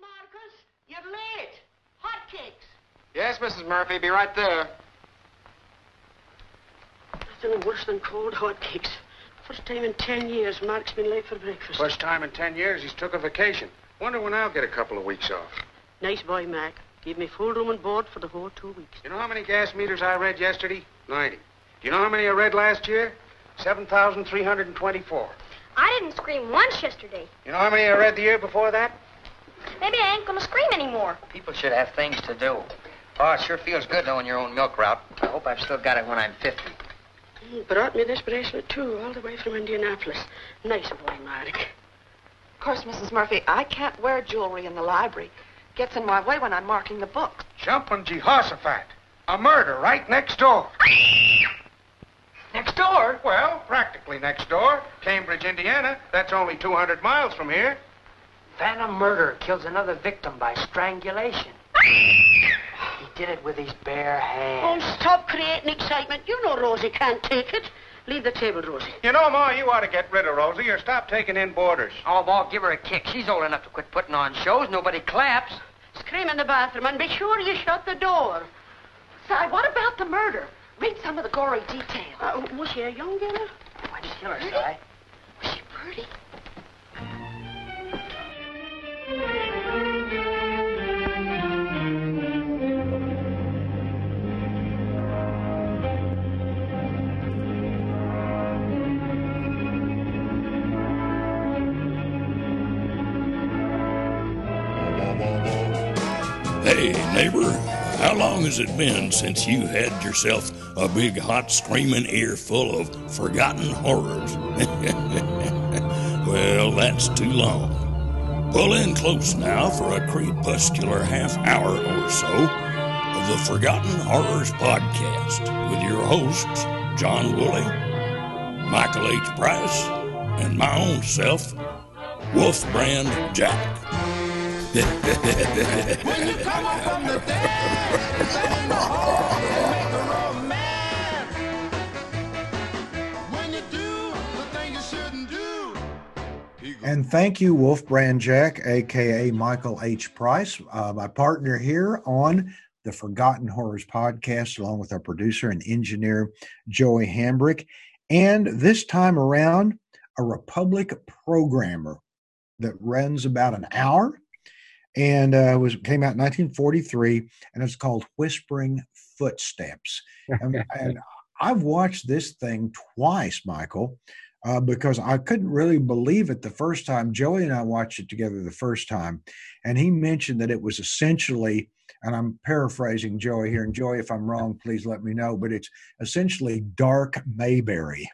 Marcus. You're late. Hotcakes. Yes, Mrs. Murphy, be right there. Nothing worse than cold hotcakes. First time in ten years Mark's been late for breakfast. First time in ten years he's took a vacation. Wonder when I'll get a couple of weeks off. Nice boy, Mac. Gave me full room and board for the whole two weeks. You know how many gas meters I read yesterday? Ninety. Do you know how many I read last year? 7,324. I didn't scream once yesterday. You know how many I read the year before that? Maybe I ain't gonna scream anymore. People should have things to do. Oh, it sure feels good knowing your own milk route. I hope I've still got it when I'm 50. He brought me this bracelet, too, all the way from Indianapolis. Nice boy, Mark. Of course, Mrs. Murphy, I can't wear jewelry in the library. Gets in my way when I'm marking the books. Jumping Jehoshaphat. A murder right next door. Next door? Well, practically next door. Cambridge, Indiana. That's only 200 miles from here. Phantom murder kills another victim by strangulation. he did it with his bare hands. Oh, stop creating excitement. You know Rosie can't take it. Leave the table, Rosie. You know, Ma, you ought to get rid of Rosie or stop taking in boarders. Oh, Ma, give her a kick. She's old enough to quit putting on shows. Nobody claps. Scream in the bathroom and be sure you shut the door. Si, what about the murder? Read some of the gory details. Uh, was she a young girl? Why'd you kill her, Si? Was she pretty? Hey, neighbor, how long has it been since you had yourself a big, hot, screaming ear full of forgotten horrors? well, that's too long. Pull in close now for a crepuscular half hour or so of the Forgotten Horrors podcast with your hosts, John Wooley, Michael H. Price, and my own self, Wolf Brand Jack. When you come up from the dead, And thank you, Wolf Brand Jack, aka Michael H. Price, uh, my partner here on the Forgotten Horrors podcast, along with our producer and engineer, Joey Hambrick. And this time around, a Republic programmer that runs about an hour and uh, was came out in 1943, and it's called Whispering Footsteps. and, and I've watched this thing twice, Michael, uh, because I couldn't really believe it the first time. Joey and I watched it together the first time, and he mentioned that it was essentially, and I'm paraphrasing Joey here, and Joey, if I'm wrong, please let me know, but it's essentially Dark Mayberry.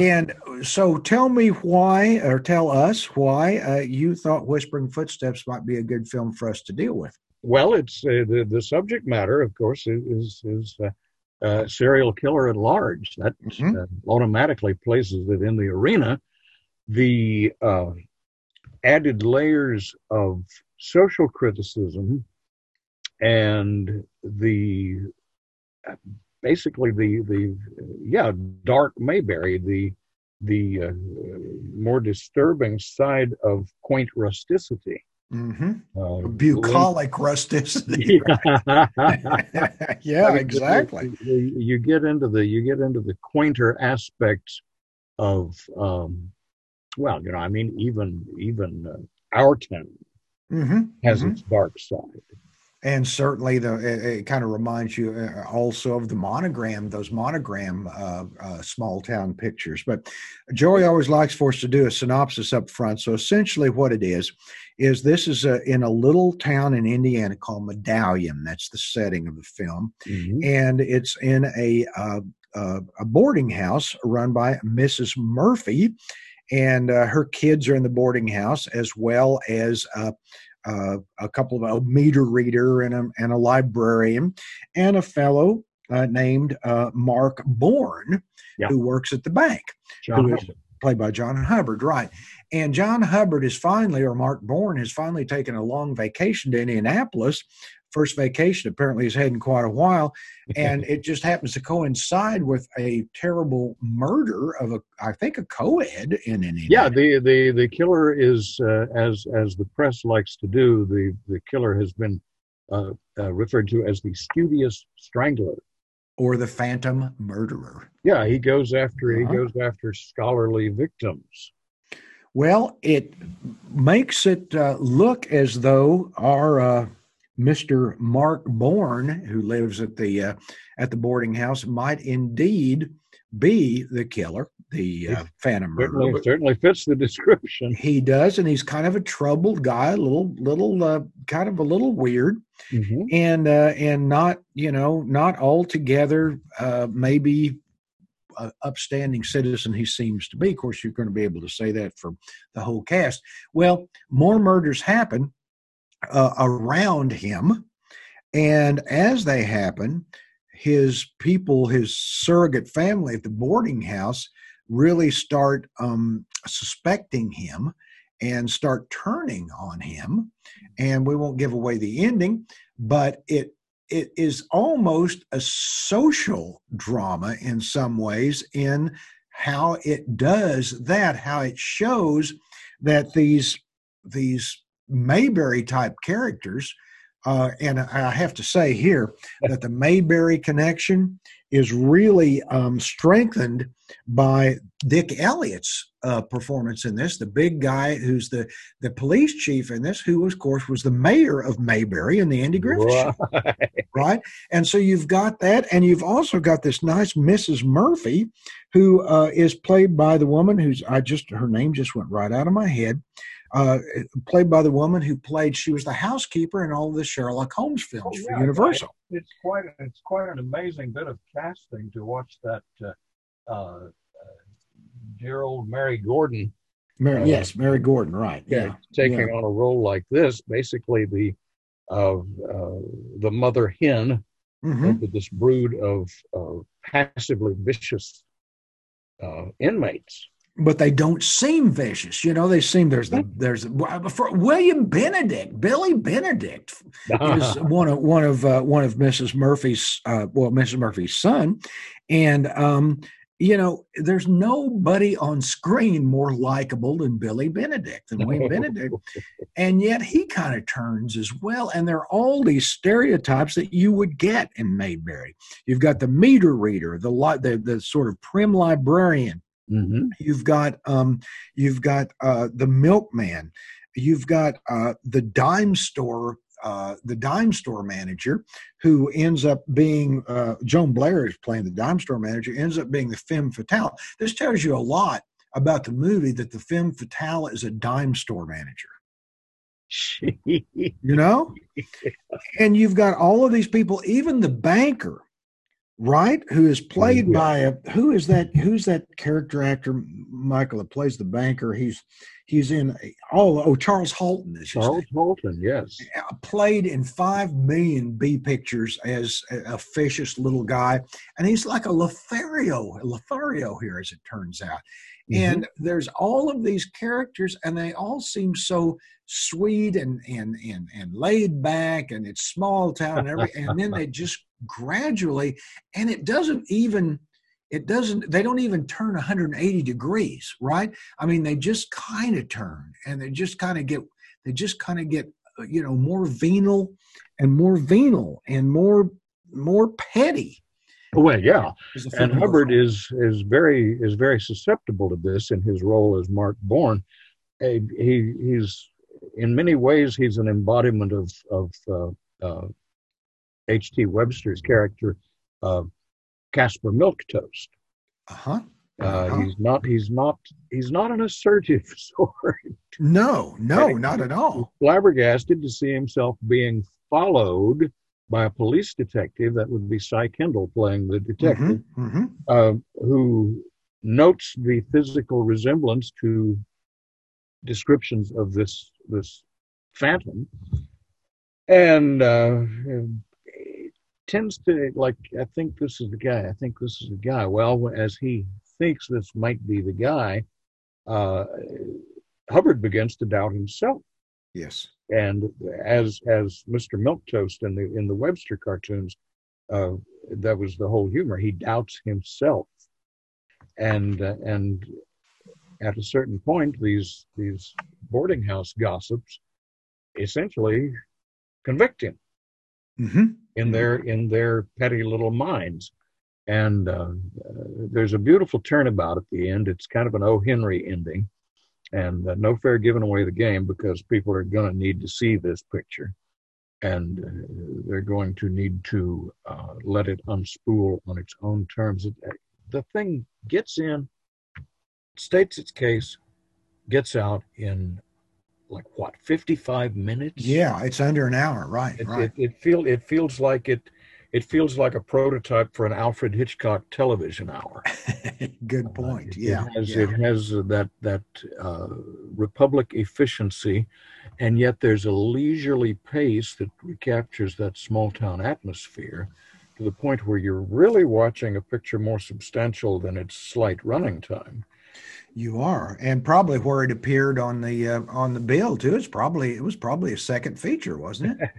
and so tell me why, or tell us why uh, you thought Whispering Footsteps might be a good film for us to deal with. Well, it's uh, the the subject matter, of course, is is uh, uh, serial killer at large. That Mhm. uh, automatically places it in the arena. The uh, added layers of social criticism and the uh, basically the the yeah dark Mayberry the the uh, more disturbing side of quaint rusticity. Mm-hmm. Uh, Bucolic rusticity. yeah, exactly. You, you get into the you get into the quainter aspects of um, well, you know, I mean, even even uh, our town Mm-hmm. has its dark side. And certainly the it, it kind of reminds you uh, also of the monogram those monogram uh, uh, small town pictures. But joey always likes for us to do a synopsis up front. So essentially what it is is this is a, in a little town in indiana called medallion. That's the setting of the film. Mhm. and it's in a uh, uh, a boarding house run by mrs murphy. And uh, her kids are in the boarding house as well as uh, a couple of a meter reader and a, and a librarian and a fellow uh, named uh, Mark Bourne Yeah. who works at the bank John who is Hubbard. played by John Hubbard, right? And John Hubbard is finally, or Mark Bourne has finally taken a long vacation to Indianapolis first vacation apparently he's had in quite a while, and it just happens to coincide with a terrible murder of a, I think, a co-ed in any Yeah, the the the killer is uh, as as the press likes to do. The the killer has been uh, uh, referred to as the studious strangler. or the Phantom Murderer. Yeah, he goes after he Uh-huh. goes after scholarly victims. Well, it makes it uh, look as though our uh, Mr. Mark Bourne, who lives at the uh, at the boarding house, might indeed be the killer, the uh, Phantom Murderer. Certainly, certainly fits the description. He does, and he's kind of a troubled guy, a little, little, uh, kind of a little weird, Mhm. and uh, and not, you know, not altogether uh, maybe upstanding citizen he seems to be. Of course, you're going to be able to say that for the whole cast. Well, more murders happen uh, around him, and as they happen, his people, his surrogate family at the boarding house, really start um, suspecting him and start turning on him. And we won't give away the ending, but it it is almost a social drama in some ways in how it does that, how it shows that these these Mayberry type characters, uh, and I have to say here that the Mayberry connection is really um, strengthened by Dick Elliott's uh, performance in this, the big guy who's the the police chief in this, who of course was the mayor of Mayberry in the Andy Griffith show Right. right? And so you've got that, and you've also got this nice Mrs. Murphy, who uh, is played by the woman who's I just her name just went right out of my head. Uh, played by the woman who played she was the housekeeper in all of the Sherlock Holmes films Oh, for yeah, Universal. It's quite it's quite an amazing bit of casting to watch that uh, uh, dear old Mary Gordon Mary, Uh, yes, Mary Gordon, right? Yeah, taking yeah. on a role like this, basically the uh, uh, the mother hen Mhm. with this brood of uh, passively vicious uh, inmates. But they don't seem vicious, you know. They seem there's the there's for William Benedict, Billy Benedict is one of one of uh, one of Mrs. Murphy's uh, well Mrs. Murphy's son, and um, you know there's nobody on screen more likable than Billy Benedict than Wayne Benedict, and yet he kind of turns as well. And there are all these stereotypes that you would get in Mayberry. You've got the meter reader, the the the sort of prim librarian. Hmm You've got um, you've got uh, the milkman. You've got uh, the dime store. Uh, the dime store manager, who ends up being uh, Joan Blair is playing the dime store manager, ends up being the femme fatale. This tells you a lot about the movie that the femme fatale is a dime store manager. You know, and you've got all of these people, even the banker, right? Who is played by a who is that? Who's that character actor, Michael, that plays the banker? He's he's in oh oh Charles Halton is Charles Halton, yes. played in five million B pictures as a officious little guy, and he's like a Lothario, a Lothario here, as it turns out. Mm-hmm. And there's all of these characters, and they all seem so sweet and and and and laid back, and it's small town and every, and then they just gradually, and it doesn't even. It doesn't, they don't even turn 180 degrees, right? I mean, they just kind of turn and they just kind of get, they just kind of get, uh, you know, more venal and more venal and more, more petty. Well, yeah. and Hubbard is is very is very susceptible to this in his role as Mark Bourne. He he's in many ways he's an embodiment of of uh, uh, H.T. Webster's character uh, Caspar. Uh-huh. Uh, Uh-huh. He's not he's not he's not an assertive sort. No, no, not at all. flabbergasted to see himself being followed by a police detective. That would be Cy Kendall playing the detective. Mhm, mhm. uh, who notes the physical resemblance to descriptions of this this phantom, and uh, tends to like. I think this is the guy. I think this is the guy. Well, as he thinks this might be the guy, uh, Hubbard begins to doubt himself. Yes. And as as Mr. Milquetoast in the in the Webster cartoons, uh, that was the whole humor. He doubts himself, and uh, and at a certain point, these these boarding house gossips essentially convict him hmm in their in their petty little minds. And uh, uh, there's a beautiful turnabout at the end. It's kind of an O. Henry ending, and uh, no fair giving away the game because people are going to need to see this picture, and uh, they're going to need to uh, let it unspool on its own terms. It, the thing gets in, states its case, gets out in like what 55 minutes Yeah, it's under an hour. Right. it, right. it, it feel it feels like it it feels like a prototype for an Alfred Hitchcock television hour. Good point. It, yeah. it has yeah. it has that that uh, republic efficiency, and yet there's a leisurely pace that recaptures that small town atmosphere, to the point where you're really watching a picture more substantial than its slight running time. You are, and probably where it appeared on the uh, on the bill too. It's probably it was probably a second feature, wasn't it?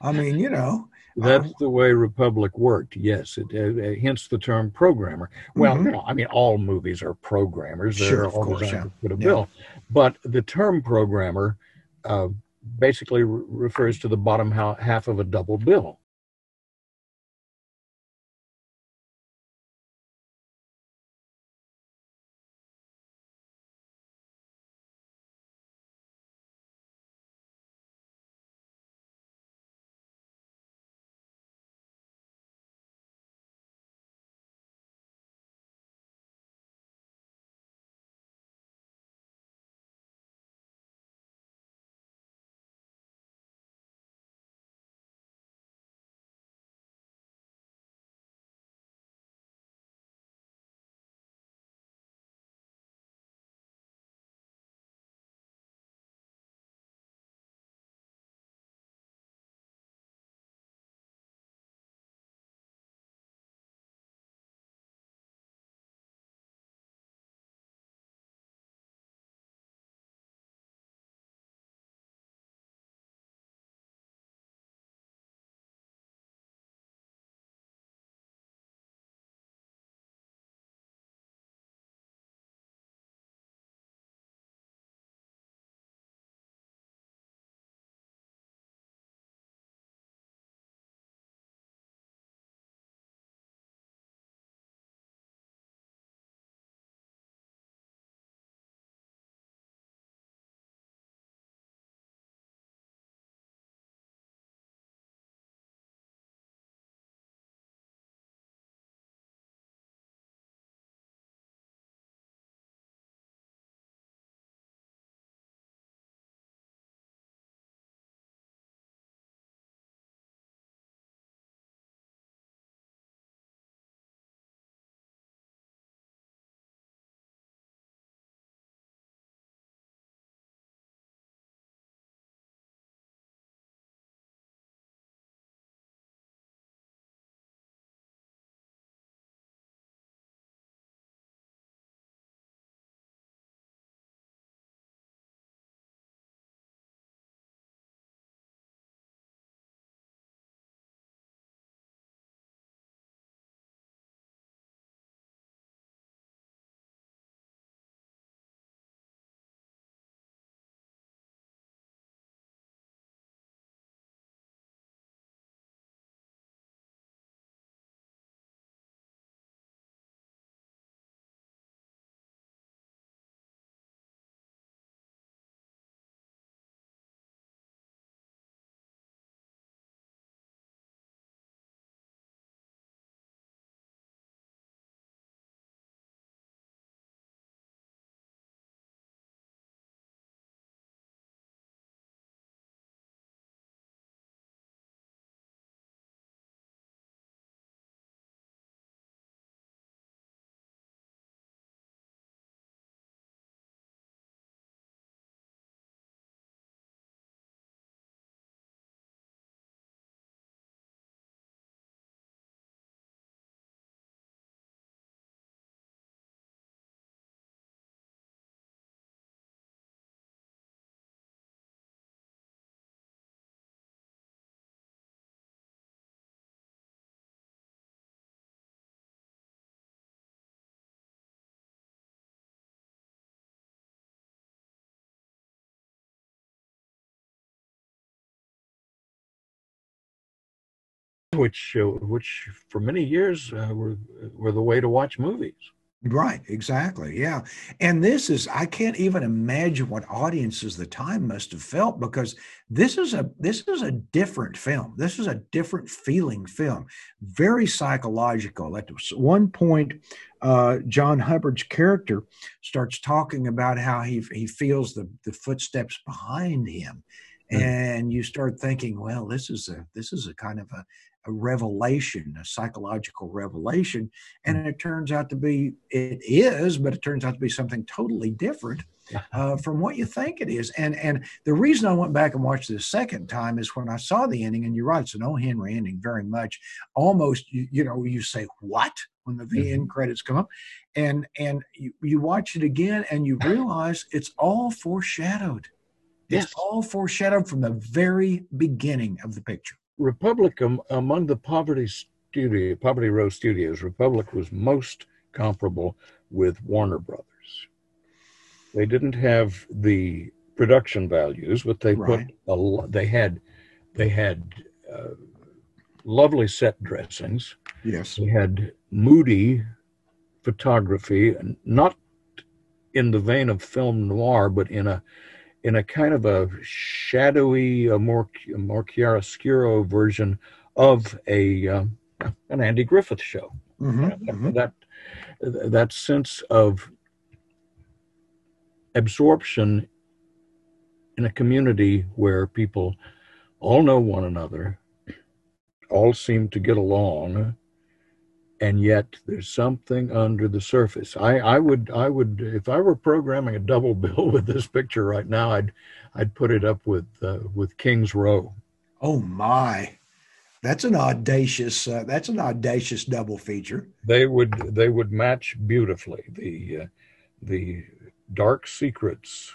I mean, you know, That's the way Republic worked. Yes, it, uh, hence the term programmer. Well, Mhm. you know, I mean, all movies are programmers. They're Sure, of all course, yeah. fit a Yeah. bill. But the term programmer uh, basically re- refers to the bottom ha- half of a double bill. Which uh, which for many years uh, were were the way to watch movies. Right, exactly. Yeah. And this is I can't even imagine what audiences the time must have felt because this is a this is a different film. This is a different feeling film. Very psychological. At one point uh, John Hubbard's character starts talking about how he he feels the the footsteps behind him. Mm. And you start thinking, well, this is a this is a kind of a, a revelation, a psychological revelation. And it turns out to be, it is, but it turns out to be something totally different uh, from what you think it is. And and the reason I went back and watched this second time is when I saw the ending, and you're right, it's an O. Henry ending very much. Almost, you, you know, you say, what? When the the end credits come up. And and you, you watch it again and you realize it's all foreshadowed. It's all foreshadowed from the very beginning of the picture. Republic um, among the Poverty Studio, Poverty Row Studios, Republic was most comparable with Warner Brothers. They didn't have the production values, but they Right. put a they had they had uh, lovely set dressings. Yes. They had moody photography, not in the vein of film noir, but in a in a kind of a shadowy, a more a more chiaroscuro version of a um, an Andy Griffith show. Mhm, mhm. That that sense of absorption in a community where people all know one another, all seem to get along, and yet there's something under the surface. I, I would I would if I were programming a double bill with this picture right now, I'd I'd put it up with uh, with King's Row. Oh my, that's an audacious. Uh, that's an audacious double feature. They would they would match beautifully the uh, the dark secrets,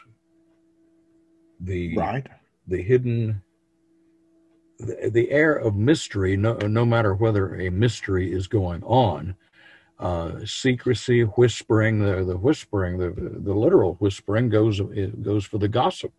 the Right. the hidden the, air of mystery no, no matter whether a mystery is going on uh, secrecy whispering the, the whispering the, the literal whispering goes it goes for the gossip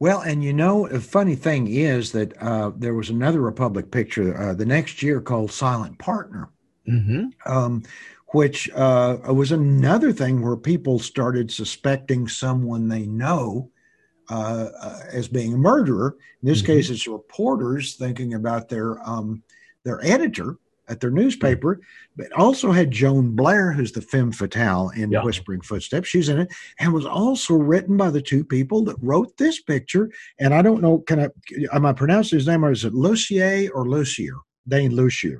Well, and you know, a funny thing is that uh, there was another Republic picture uh, the next year called Silent Partner, mm-hmm. um, which uh, was another thing where people started suspecting someone they know uh, uh, as being a murderer. In this Mhm. case, it's reporters thinking about their um, their editor at their newspaper, but also had Joan Blair, who's the femme fatale in Yeah. Whispering Footsteps. She's in it, and was also written by the two people that wrote this picture. And I don't know, can I am I pronouncing his name or is it Lussier or Lussier? Dane Lussier.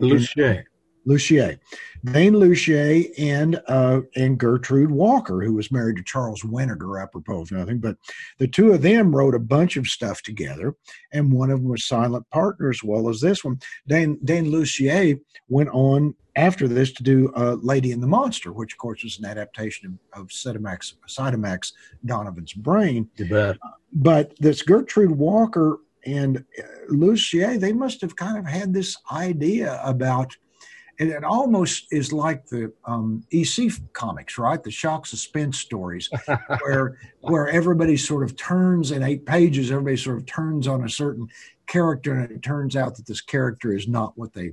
Lussier. Lussier, Dane Lussier, and uh, and Gertrude Walker, who was married to Charles Winninger, apropos of nothing. But the two of them wrote a bunch of stuff together, and one of them was Silent Partner as well as this one. Dane Dane Lussier went on after this to do uh, Lady and the Monster, which of course was an adaptation of, of Siodmak's, Siodmak's Donovan's Brain but this Gertrude Walker and uh, Lussier, they must have kind of had this idea about, and it almost is like the um, EC comics, right? The shock suspense stories, where where everybody sort of turns in eight pages, everybody sort of turns on a certain character, and it turns out that this character is not what they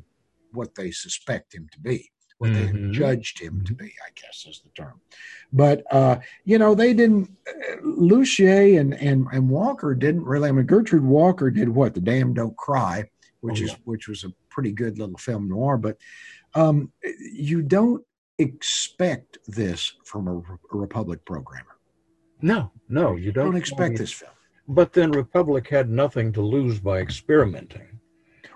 what they suspect him to be, what they Mhm. judged him to be, I guess is the term. But uh, you know, they didn't. Uh, Lussier and, and and Walker didn't really. I mean, Gertrude Walker did what? The Damned Don't Cry, which Oh, is yeah. which was a pretty good little film noir. But um, you don't expect this from a, a Republic programmer. no no you You don't don't expect this film, but then republic had nothing to lose by experimenting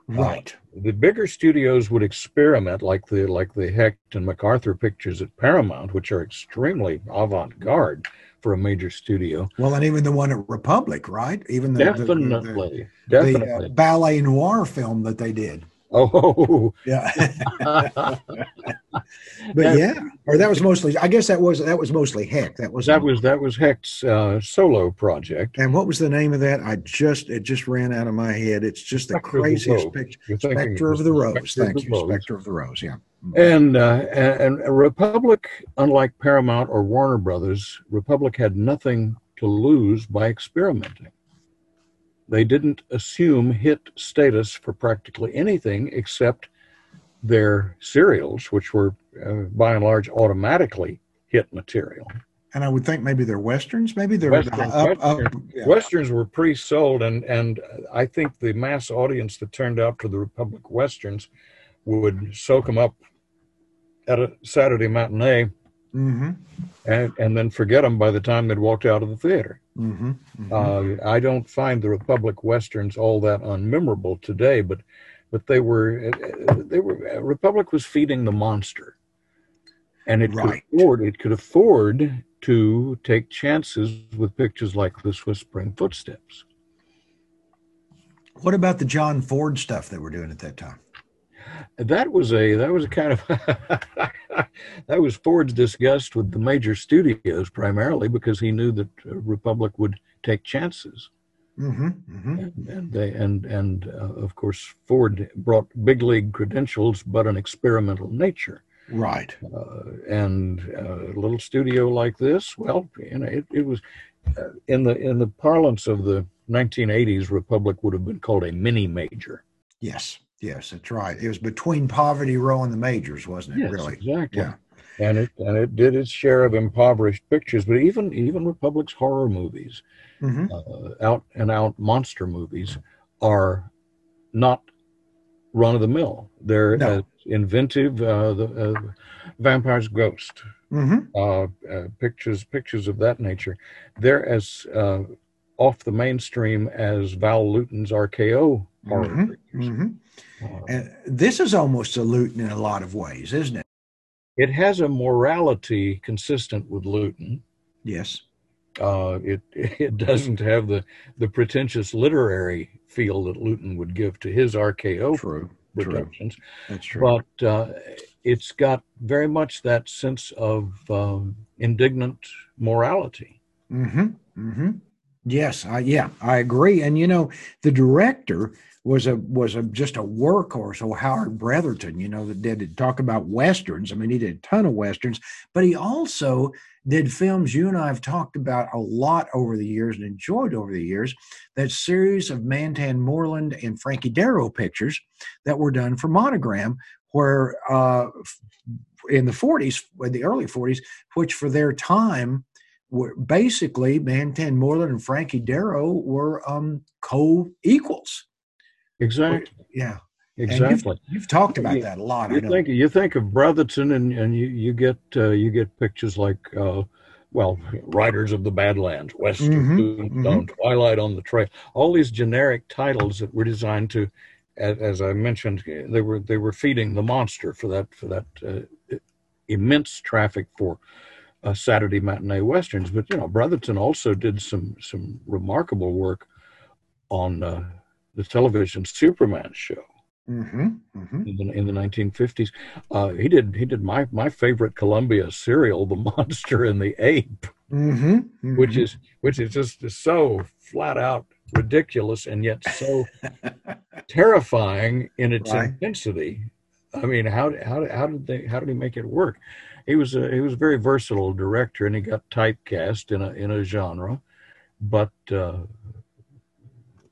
right? the bigger studios would experiment like the like the Hecht and MacArthur pictures at Paramount, which are extremely avant-garde for a major studio. Well, and even the one at Republic, right? Even the the- the- the- definitely, the, uh, definitely. ballet noir film that they did. Oh, Yeah. But yeah, or that was mostly. I guess that was that was mostly Hecht. That was that was that was Hecht's uh, solo project. And what was the name of that? I just it just ran out of my head. It's just the Spectre of the craziest picture. Spectre of the Rose. Spectre of Thank the you. Rose. Spectre of the Rose. Yeah. And, uh, and and Republic, unlike Paramount or Warner Brothers, Republic had nothing to lose by experimenting. They didn't assume hit status for practically anything except their serials, which were uh, by and large automatically hit material. And I would think maybe they're westerns. Maybe they're Western- up, up, Western- yeah. Westerns were pre-sold, and and I think the mass audience that turned out for the Republic westerns would soak them up at a Saturday matinee, Mm-hmm. and and then forget them by the time they'd walked out of the theater. Mm-hmm. mm-hmm. Uh, I don't find the Republic westerns all that unmemorable today, but but they were they were Republic was feeding the monster, and it Right. could afford it could afford to take chances with pictures like this Whispering Footsteps. what about the John Ford stuff they were doing at that time? That was a that was a kind of that was Ford's disgust with the major studios primarily because he knew that Republic would take chances. Mm-hmm. Mm-hmm. and, and they and and uh, of course Ford brought big league credentials, but an experimental nature. Right. Uh, and uh, a little studio like this, well, you know, it, it was uh, in the in the parlance of the 1980s. Republic would have been called a mini major. Yes. Yes, that's right. It was between Poverty Row and the majors, wasn't it? Yes, really? exactly. Yeah. And it and it did its share of impoverished pictures, but even even Republic's horror movies, Mm-hmm. uh, out and out monster movies, are not run of the mill. They're No. as inventive. Uh, the uh, Vampire's Ghost, Mm-hmm. uh, uh, pictures pictures of that nature. They're as uh, off the mainstream as Val Lewton's RKO horror Mhm. Mm-hmm. Uh, And this is almost a Lewton in a lot of ways, isn't it? it has a morality consistent with Lewton. Yes. Uh, it it doesn't have the the pretentious literary feel that Lewton would give to his RKO True. True. productions, That's true. but uh, it's got very much that sense of um, indignant morality. Mm-hmm. Mm-hmm. Yes, I yeah, I agree. And you know, the director was a was a just a workhorse. Oh, Howard Bretherton, you know, that did talk about westerns. I mean, he did a ton of westerns, but he also did films you and I have talked about a lot over the years and enjoyed over the years. That series of Mantan Moreland and Frankie Darro pictures that were done for Monogram, where uh, in the 40s, in the early 40s, which for their time were basically Mantan Moreland and Frankie Darro were um, co-equals. Exactly. Yeah, And you've- Exactly. You've, talked about that a lot. You think you think of Bretherton, and, and you you get uh, you get pictures like uh, well, Riders of the Badlands, Western Mhm, Tombstone, Twilight on the Trail, all these generic titles that were designed to, as, as I mentioned, they were they were feeding the monster for that for that uh, immense traffic for uh, Saturday matinee westerns. But you know, Bretherton also did some some remarkable work on uh, the television Superman show Mm-hmm, mm-hmm. in the, in the 1950s. Uh, he did he did my my favorite Columbia serial, The Monster and the Ape, Mm-hmm, mm-hmm. which is which is just so flat out ridiculous and yet so terrifying in its Right. intensity. I mean, how how how did they how did he make it work? He was a he was a very versatile director, and he got typecast in a in a genre, but. Uh,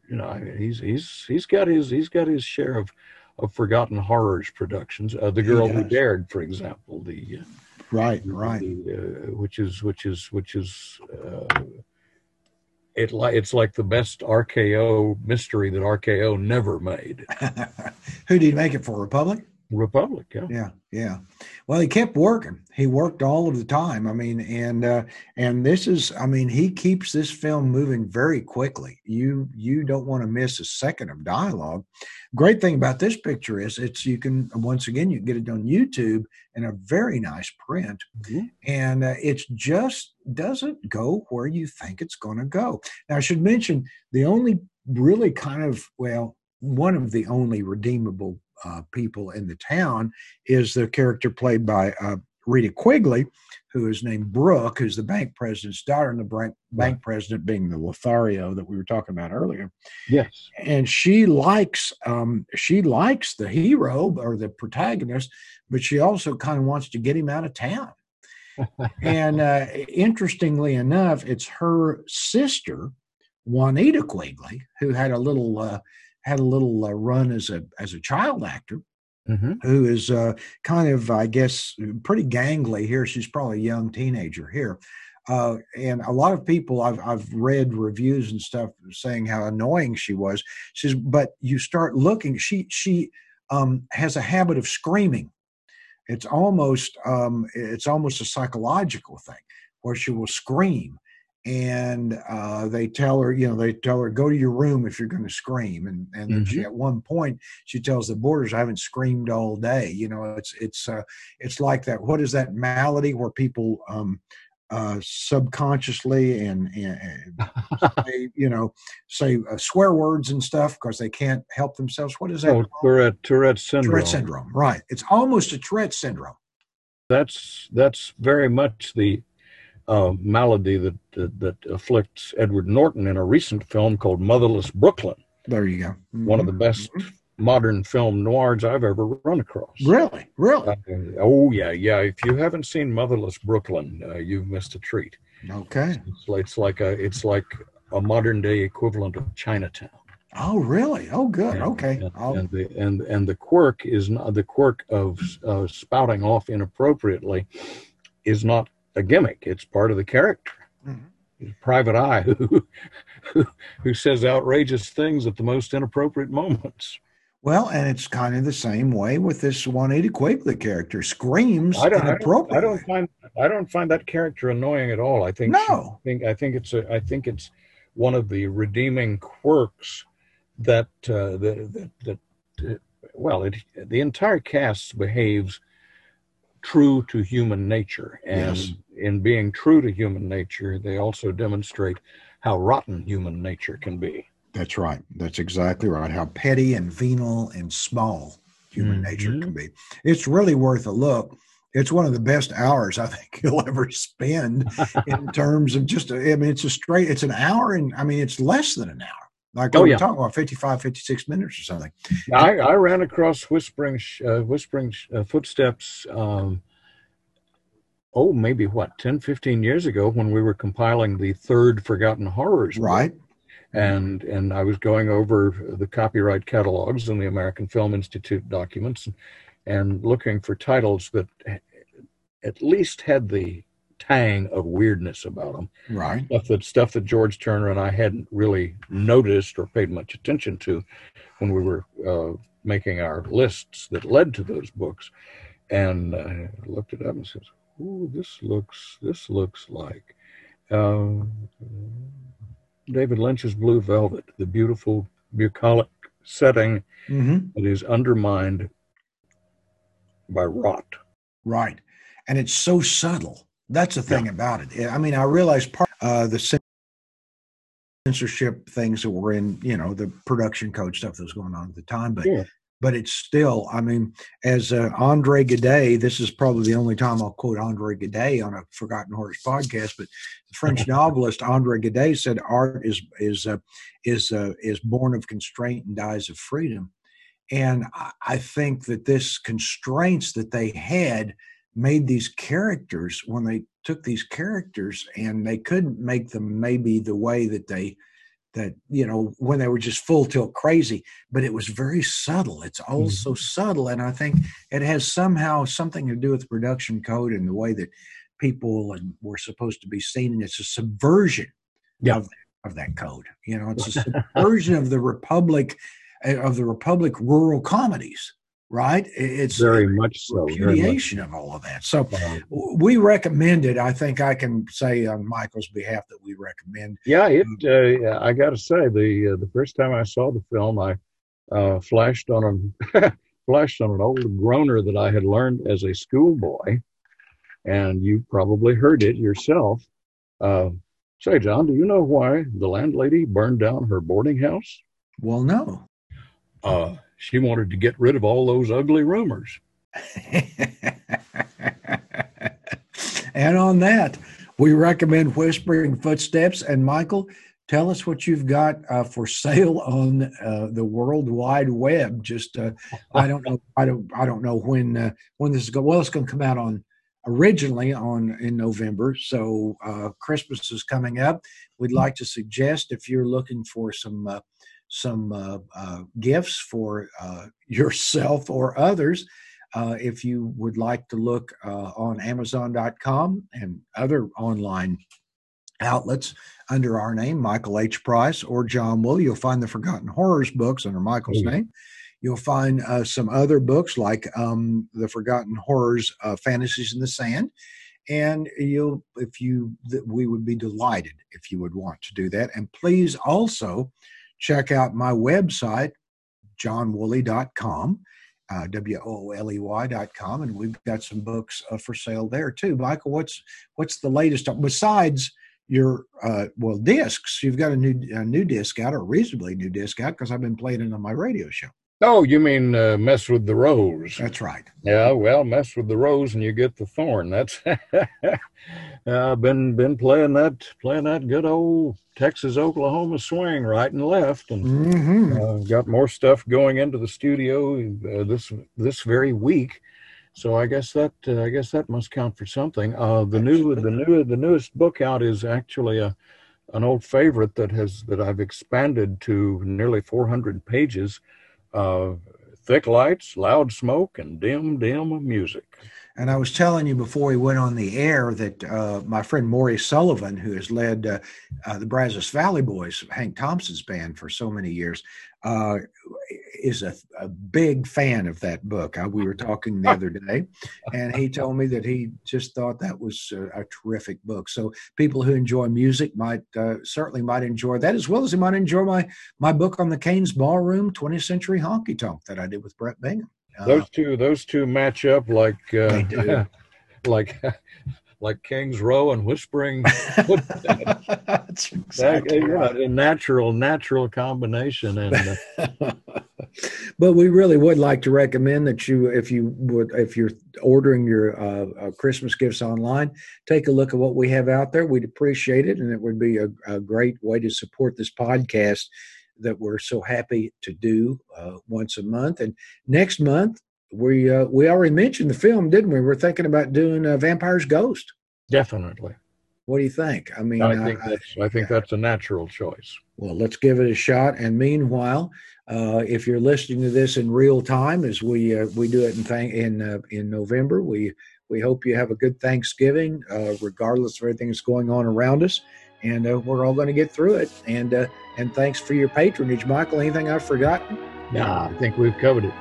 you know, I mean, he's he's he's got his he's got his share of of forgotten horrors productions. Uh, the Girl Who. Dared, for example, the, uh, right, right. the uh, which is which is which is uh, it like it's like the best RKO mystery that RKO never made. Who did he make it for? Republic? Republic, yeah. Yeah, yeah. Well, he kept working. He worked all of the time. I mean, and uh, and this is, I mean, he keeps this film moving very quickly. You you don't want to miss a second of dialogue. Great thing about this picture is it's you can once again you can get it on YouTube in a very nice print, Mhm. and uh, it's just doesn't go where you think it's going to go. Now, I should mention the only really kind of well, one of the only redeemable uh, people in the town is the character played by uh, Rita Quigley, who is named Brooke, who's the bank president's daughter, and the bank, bank president being the Lothario that we were talking about earlier. Yes. And she likes um, she likes the hero or the protagonist, but she also kind of wants to get him out of town. and uh, interestingly enough, it's her sister Juanita Quigley, who had a little uh, had a little uh, run as a as a child actor, hmm who is uh, kind of, I guess, pretty gangly here. She's probably a young teenager here. Uh, and a lot of people I've, I've read reviews and stuff saying how annoying she was. She says, but you start looking, she, she um, has a habit of screaming. It's almost, um, it's almost a psychological thing where she will scream and uh, they tell her, you know, they tell her, go to your room if you're going to scream. And and then she, at one point, she tells the boarders, I haven't screamed all day. You know, it's it's uh, it's like that. What is that malady where people um, uh, subconsciously and, and say, you know, say uh, swear words and stuff because they can't help themselves. What is that? Oh, Tourette, Tourette syndrome. Tourette syndrome, right? It's almost a Tourette syndrome. That's that's very much the uh, malady that, that that afflicts Edward Norton in a recent film called Motherless Brooklyn, There you go. one of the best modern film noirs I've ever run across. Really, really. Uh, oh yeah, yeah. If you haven't seen Motherless Brooklyn, uh, you've missed a treat. Okay. It's like, it's like a it's like a modern day equivalent of Chinatown. Oh, really? Oh, good. And- Okay. And, and the and and the quirk is not the quirk of uh, spouting off inappropriately is not a gimmick. It's part of the character. Mhm. A private eye who, who who says outrageous things at the most inappropriate moments. Well, and it's kind of the same way with this Juanita Quigley character. Screams I don't, I don't. I don't find I don't find that character annoying at all. I think she- No. I think I think it's a I think it's one of the redeeming quirks that uh, that that, that uh, well it the entire cast behaves true to human nature and Yes. in being true to human nature they also demonstrate how rotten human nature can be That's right. That's exactly right. How petty and venal and small human nature Mhm. can be. It's really worth a look. It's one of the best hours I think you'll ever spend in terms of just, I mean, it's a straight, it's an hour and I mean, it's less than an hour. Like Oh, we were yeah. talking about 55, 56 minutes or something. I, I ran across whispering uh, whispering uh, footsteps um, oh maybe what 10 15 years ago when we were compiling the third forgotten horrors book. Right. and and I was going over the copyright catalogs and the American Film Institute documents and, and looking for titles that at least had the tang of weirdness about them Right. stuff that stuff that George Turner and I hadn't really noticed or paid much attention to when we were uh, making our lists that led to those books. And I looked it up and says, "Ooh, this looks this looks like uh, David Lynch's Blue Velvet, the beautiful bucolic setting hmm that is undermined by rot." Right. And it's so subtle. That's the thing about it. I mean, I realize part uh, the censorship things that were in, you know, the production code stuff that was going on at the time, but Yeah. but it's still, I mean, as uh, Andre Gide, this is probably the only time I'll quote Andre Gide on a Forgotten Horrors podcast, but the French novelist Andre Gide said art is is uh, is uh, is born of constraint and dies of freedom. And I think that this constraints that they had made these characters when they took these characters and they couldn't make them maybe the way that they that you know when they were just full tilt crazy but it was very subtle. It's all so subtle and i think it has somehow something to do with production code and the way that people and were supposed to be seen. And it's a subversion Yeah. of, of that code you know it's a subversion of the republic uh, of the republic rural comedies right it's Very much so. much repudiation of all of that so. Uh, we recommend it. I think I can say on Michael's behalf that we recommend. Yeah, it. Uh, I got to say, the uh, the first time I saw the film, I uh, flashed on a flashed on an old groaner that I had learned as a schoolboy, and you probably heard it yourself. Uh, say, John, do you know why the landlady burned down her boarding house? Well, no. Uh, she wanted to get rid of all those ugly rumors. and on that, we recommend Whispering Footsteps. And Michael, tell us what you've got uh, for sale on uh, the World Wide Web. Just uh, I don't know. I don't. I don't know when uh, when this is going. Well, it's going to come out on originally on in November. So uh, Christmas is coming up. We'd like to suggest if you're looking for some uh, some uh, uh, gifts for uh, yourself or others. Uh, if you would like to look uh, on Amazon.com and other online outlets under our name, Michael H. Price or John Wooley, you'll find the Forgotten Horrors books under Michael's Mhm. name. You'll find uh, some other books like um, the Forgotten Horrors uh, Fantasies in the Sand. And you'll, if you, we would be delighted if you would want to do that. And please also check out my website, johnwooley.com, uh, W-O-L-E-Y.com. And we've got some books uh, for sale there too. Michael, what's, what's the latest besides your, uh, well, discs? You've got a new, a new disc out, or reasonably new disc out because I've been playing it on my radio show. Oh, you mean uh, mess with the rose? That's right. Yeah, well, mess with the rose and you get the thorn. That's I've been been playing that playing that good old Texas Oklahoma swing right and left, and Mm-hmm. uh, got more stuff going into the studio uh, this this very week. So I guess that uh, I guess that must count for something. Uh, the new the new the newest book out is actually a an old favorite that has that I've expanded to nearly 400 pages. Uh, thick lights, loud smoke, and dim dim music. And I was telling you before we went on the air that uh, my friend Maury Sullivan, who has led uh, uh, the Brazos Valley Boys, Hank Thompson's band for so many years, uh, is a, a big fan of that book. Uh, we were talking the other day, and he told me that he just thought that was a, a terrific book. So people who enjoy music might uh, certainly might enjoy that, as well as they might enjoy my my book on the Cain's Ballroom 20th Century Honky Tonk that I did with Brett Bingham. Uh, Those two, those two match up like uh, like like King's Row and Whispering. That's exactly know, right. a natural natural combination, and uh, but we really would like to recommend that you, if you would, if you're ordering your uh, uh, Christmas gifts online, take a look at what we have out there. We'd appreciate it, and it would be a, a great way to support this podcast that we're so happy to do uh, once a month. And next month, we uh, we already mentioned the film, didn't we? We're thinking about doing uh, Vampire's Ghost. definitely, What do you think? I mean, I think I- that's I think that's a natural choice. Well, let's give it a shot. And meanwhile, uh, if you're listening to this in real time, as we uh, we do it in th- in uh, in November, we we hope you have a good Thanksgiving, uh, regardless of everything that's going on around us. And uh, we're all going to get through it. And uh, and thanks for your patronage, Michael. Anything I've forgotten? Nah, I think we've covered it.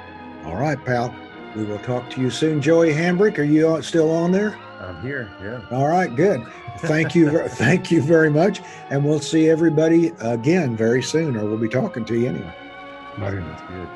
All right, pal. We will talk to you soon. Joey Hambrick, are you still on there? I'm here. Yeah. All right, good. Thank you, thank you very much, and we'll see everybody again very soon, or we'll be talking to you anyway. Bye. That's good.